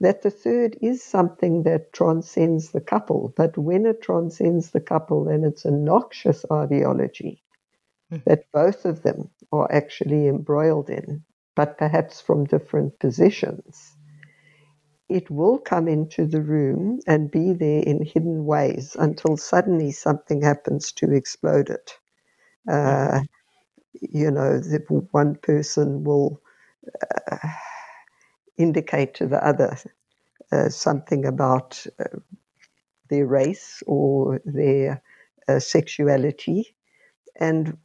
that the third is something that transcends the couple. But when it transcends the couple, then it's a noxious ideology Mhm. that both of them are actually embroiled in, but perhaps from different positions. It will come into the room and be there in hidden ways until suddenly something happens to explode it. Uh, you know, the one person will uh, indicate to the other uh, something about uh, their race or their uh, sexuality. And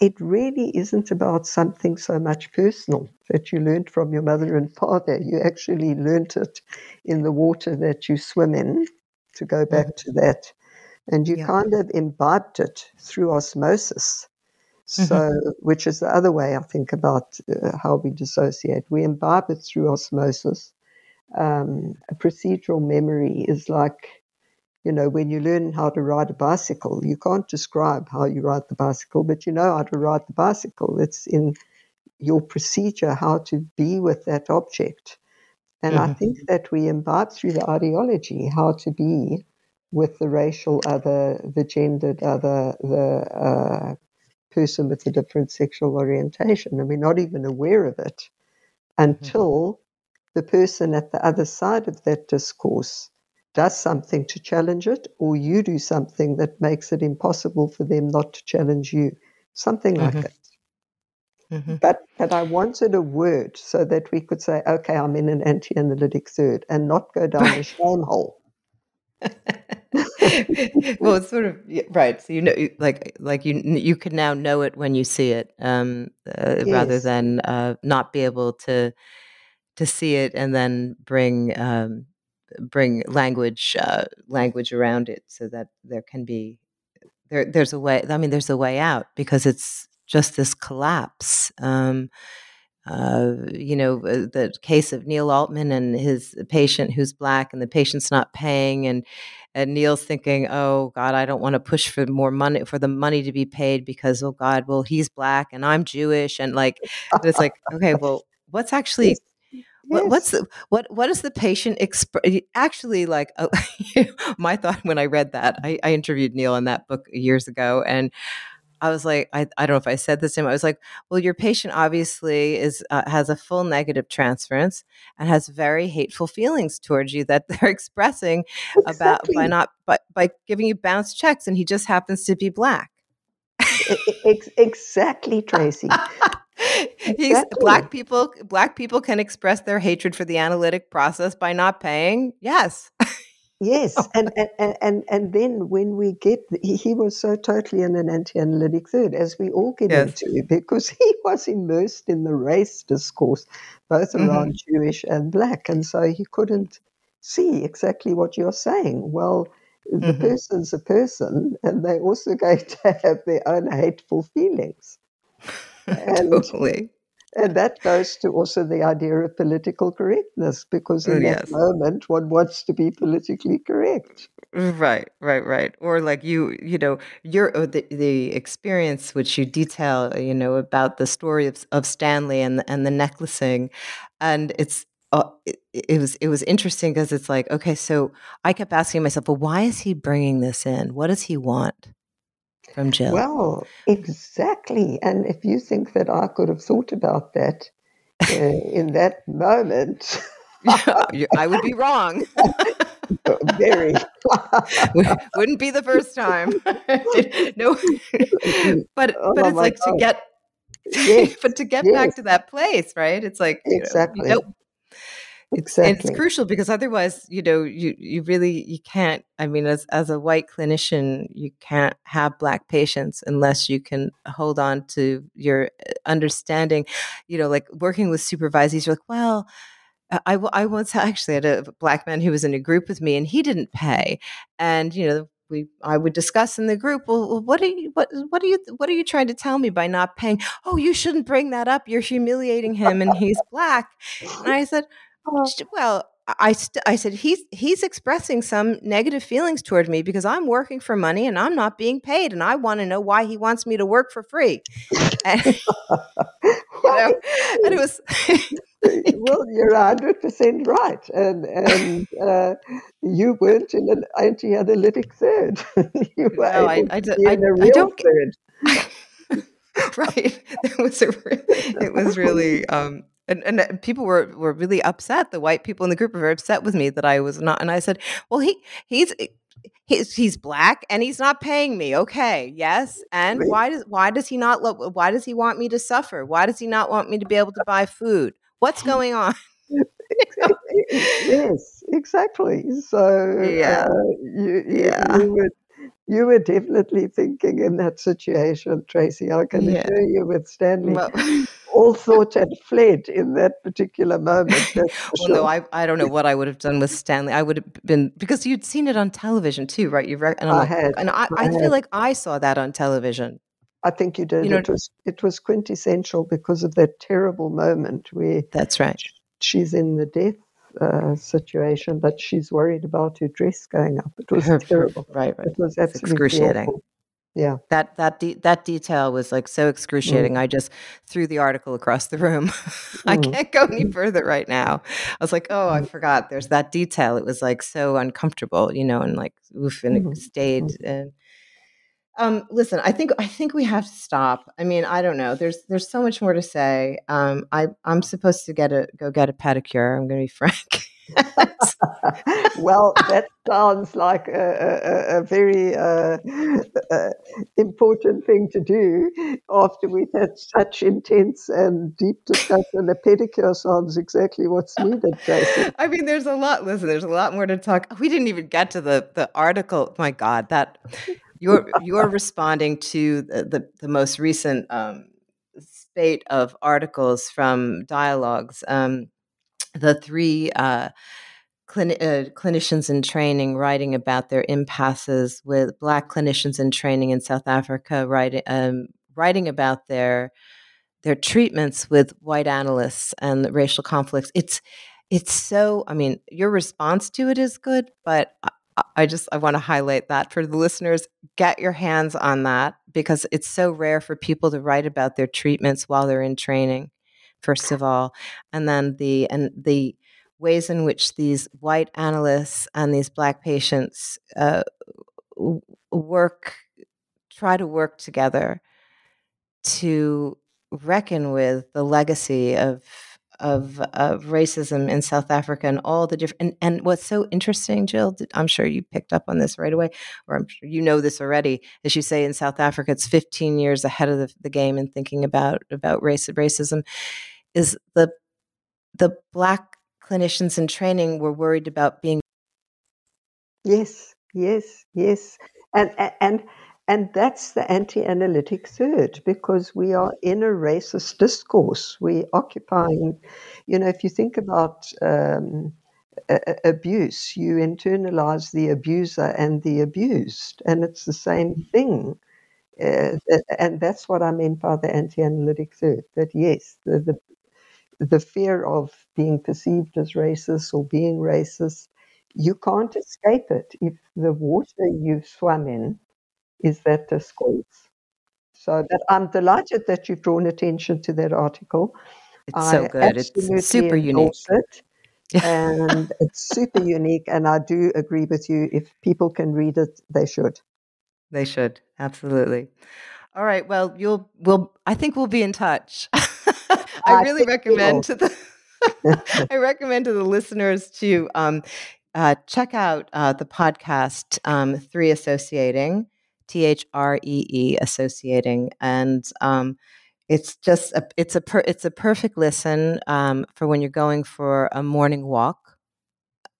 it really isn't about something so much personal that you learned from your mother and father. You actually learned it in the water that you swim in, to go back to that. And you Yeah. kind of imbibed it through osmosis. So, which is the other way I think about uh, how we dissociate. We imbibe it through osmosis. Um, a procedural memory is like, you know, when you learn how to ride a bicycle, you can't describe how you ride the bicycle, but you know how to ride the bicycle. It's in your procedure how to be with that object. And I think that we imbibe through the ideology how to be with the racial other, the gendered other, the uh, person with a different sexual orientation, and we're not even aware of it until the person at the other side of that discourse does something to challenge it, or you do something that makes it impossible for them not to challenge you. Something like that. Mhm. But but I wanted a word so that we could say, okay, I'm in an anti-analytic third, and not go down a shame hole. well, it's sort of right. So you know, like like you you can now know it when you see it, um, uh, rather than uh, not be able to to see it and then bring um, bring language uh, language around it, so that there can be there there's a way. I mean, there's a way out because it's just this collapse. Um, uh, you know, uh, the case of Neil Altman and his patient who's black, and the patient's not paying, and and Neil's thinking, "Oh God, I don't want to push for more money for the money to be paid because oh God, well he's black and I'm Jewish, and like it's like, okay, well, what's actually what, what's the what what is the patient exp- actually like uh, my thought when i read that I, I interviewed neil in that book years ago and i was like I, I don't know if i said this to him i was like well your patient obviously is uh, has a full negative transference and has very hateful feelings towards you that they're expressing about by not by, by giving you bounce checks and he just happens to be black. Ex- exactly, Tracy. He's Exactly. black people. Black people can express their hatred for the analytic process by not paying. Yes, Yes, and, and, and, and, then when we get, he, was so totally in an anti analytic third, as we all get Yes. into, because he was immersed in the race discourse, both around Jewish and black. And so he couldn't see exactly what you're saying. Well, the Mhm. person's a person, and they're also going to have their own hateful feelings. And totally. and that goes to also the idea of political correctness, because in Oh, that moment one wants to be politically correct. Right, right, right. Or like you, you know, your uh, the the experience which you detail, uh, you know, about the story of of Stanley and the, and the necklacing, and it's. Uh, it, it was it was interesting because it's like okay so I kept asking myself well why is he bringing this in what does he want from Jill Well, exactly. And if you think that I could have thought about that uh, in that moment, I would be wrong. Very. wouldn't be the first time. No. But Oh but it's like to get Yes, but to get back to that place right? It's like you know, Exactly. it's crucial because otherwise, you know, you you really you can't. I mean, as as a white clinician, you can't have black patients unless you can hold on to your uh, understanding. You know, like working with supervisees, you're like, well. I, I once actually had a black man who was in a group with me and he didn't pay and you know we I would discuss in the group. Well, what are you what what are you what are you trying to tell me by not paying? Oh, you shouldn't bring that up. You're humiliating him, and he's black. And I said, oh. well. I, st- I said he's he's expressing some negative feelings toward me because I'm working for money and I'm not being paid and I want to know why he wants me to work for free. And, you know, and it was well, you're hundred percent right, and and uh, you weren't in an anti-analytic third. you were no, I, I, I, I don't third. right. It was a, it was really um, and, and uh, people were were really upset. The white people in the group were very upset with me that I was not. And I said, "Well, he he's he's he's black and he's not paying me. Okay, yes. And why does why does he not lo- why does he want me to suffer? Why does he not want me to be able to buy food? What's going on? yes, exactly. So yeah, uh, you, yeah. You were, you were definitely thinking in that situation, Tracy. I can yeah. assure you with Stanley. Well, all thought had fled in that particular moment. well, sure. no, I, I don't know what I would have done with Stanley. I would have been because you'd seen it on television too, right? You've and i like, had, and I, I, I feel like I saw that on television. I think you did. You know, it was it was quintessential because of that terrible moment where that's right. She's in the death uh, situation, but she's worried about her dress going up. It was terrible. Right, right. It was absolutely excruciating. Awful. Yeah. That that de- that detail was like so excruciating. Mm. I just threw the article across the room. I mm. can't go any further right now. I was like, "Oh, I mm. forgot. There's that detail." It was like so uncomfortable, you know, and like oof, and mm-hmm. it stayed mm-hmm. and um, listen, I think I think we have to stop. I mean, I don't know. There's there's so much more to say. Um, I I'm supposed to get a go get a pedicure. I'm going to be frank. well, that sounds like a, a, a very uh, uh, important thing to do after we've had such intense and deep discussion. A pedicure sounds exactly what's needed, Jason. I mean, there's a lot. Listen, there's a lot more to talk. We didn't even get to the the article. My God, that you're you're responding to the the, the most recent um, spate of articles from dialogues. Um, the three uh, uh, clinicians in training writing about their impasses with Black clinicians in training in South Africa, writing um, writing about their their treatments with white analysts and racial conflicts. It's it's so. I mean, your response to it is good, but I just I want to highlight that for the listeners. Get your hands on that because it's so rare for people to write about their treatments while they're in training. First of all, and then the and the ways in which these white analysts and these black patients uh, work, try to work together to reckon with the legacy of of, of racism in South Africa and all the different and, and what's so interesting, Jill, I'm sure you picked up on this right away, or I'm sure you know this already. As you say in South Africa, it's 15 years ahead of the, the game in thinking about about race racism. Is the the black clinicians in training were worried about being Yes, yes, yes. And and and that's the anti analytic third because we are in a racist discourse. We're occupying, you know, if you think about um, a- abuse, you internalize the abuser and the abused, and it's the same thing. Uh, and that's what I meant by the anti analytic third that yes, the, the, the fear of being perceived as racist or being racist, you can't escape it. If the water you swam in is that the schools. So that I'm delighted that you've drawn attention to that article. It's I so good. It's super unique. It, and it's super unique. And I do agree with you. If people can read it, they should. They should absolutely. All right. Well, you'll. We'll. I think we'll be in touch. I, I really recommend to the. I recommend to the listeners to um, uh, check out uh, the podcast um, Three Associating. T H R E E associating. And um, it's just a, it's a per, it's a perfect listen um, for when you're going for a morning walk.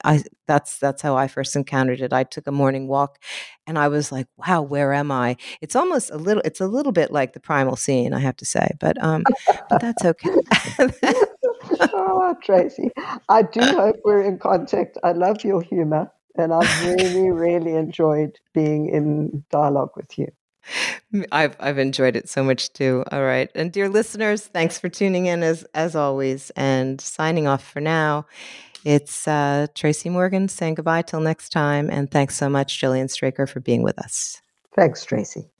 I that's that's how I first encountered it. I took a morning walk, and I was like, "Wow, where am I?" It's almost a little. It's a little bit like the primal scene, I have to say, but um, but that's okay. oh, Tracy, I do hope we're in contact. I love your humor, and I've really, really enjoyed being in dialogue with you. I've I've enjoyed it so much too. All right. And dear listeners, thanks for tuning in as as always and signing off for now. It's uh, Tracy Morgan saying goodbye till next time and thanks so much Jillian Straker for being with us. Thanks Tracy.